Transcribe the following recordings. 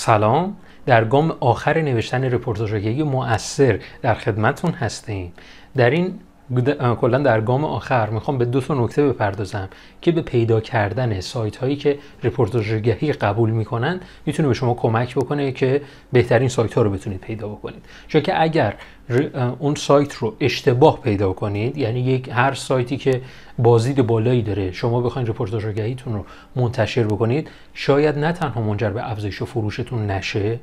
سلام. در گام آخر نوشتن رپورتاژ مؤثر در خدمتتون هستیم. در این کلا در گام آخر می‌خوام به دو تا نکته بپردازم که به پیدا کردن سایت هایی که رپورتاژ آگهی قبول می‌کنن می‌تونه به شما کمک بکنه که بهترین سایت ها رو بتونید پیدا بکنید. چون که اگر اون سایت رو اشتباه پیدا کنید یعنی یک هر سایتی که بازدید بالایی داره شما بخواید رپورتاژ آگهیتون رو منتشر بکنید شاید نه تنها منجر به افزایش فروشتون نشه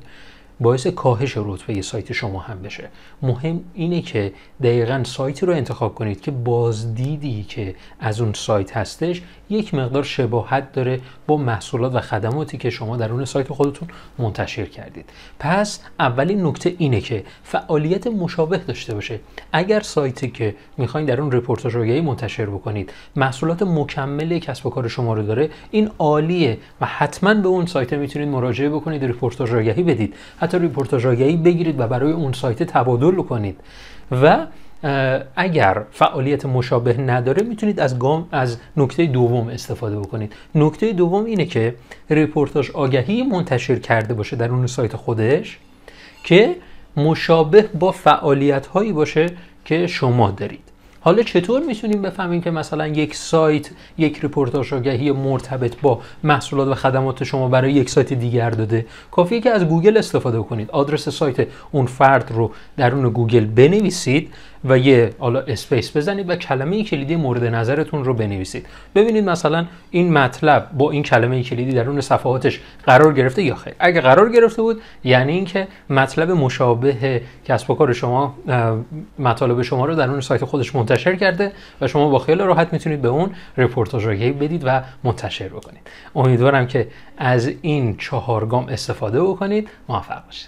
باعث کاهش رتبه سایت شما هم بشه. مهم اینه که دقیقا سایتی رو انتخاب کنید که بازدیدی که از اون سایت هستش یک مقدار شباهت داره با محصولات و خدماتی که شما در اون سایت خودتون منتشر کردید. پس اولین نکته اینه که فعالیت مشابه داشته باشه. اگر سایتی که می‌خواین در اون رپورتاژ آگهی منتشر بکنید محصولات مکمل کسب و کار شما رو داره این عالیه و حتما به اون سایت می‌تونید مراجعه بکنید رپورتاژ آگهی بدید. حتی ریپورتاژ آگهی بگیرید و برای اون سایت تبادل کنید. و اگر فعالیت مشابه نداره می‌تونید از گام از نکته دوم استفاده بکنید. نکته دوم اینه که ریپورتاژ آگهی منتشر کرده باشه در اون سایت خودش که مشابه با فعالیت هایی باشه که شما دارید. حالا چطور می‌تونیم بفهمیم که مثلا یک سایت یک رپورتاژ آگهی مرتبط با محصولات و خدمات شما برای یک سایت دیگر داده؟ کافیه که از گوگل استفاده کنید. آدرس سایت اون فرد رو درون گوگل بنویسید. و یه حالا space بزنید و کلمه کلیدی مورد نظرتون رو بنویسید. ببینید مثلا این مطلب با این کلمه کلیدی درون صفحاتش قرار گرفته یا خیر؟ اگه قرار گرفته بود یعنی اینکه مطلب مشابه کسب و کار شما مطالب شما رو درون سایت خودش منتشر کرده و شما با خیال راحت می‌تونید به اون رپورتاژ آگهی بدید و منتشر بکنید. امیدوارم که از این چهار گام استفاده بکنید. موفق باشید.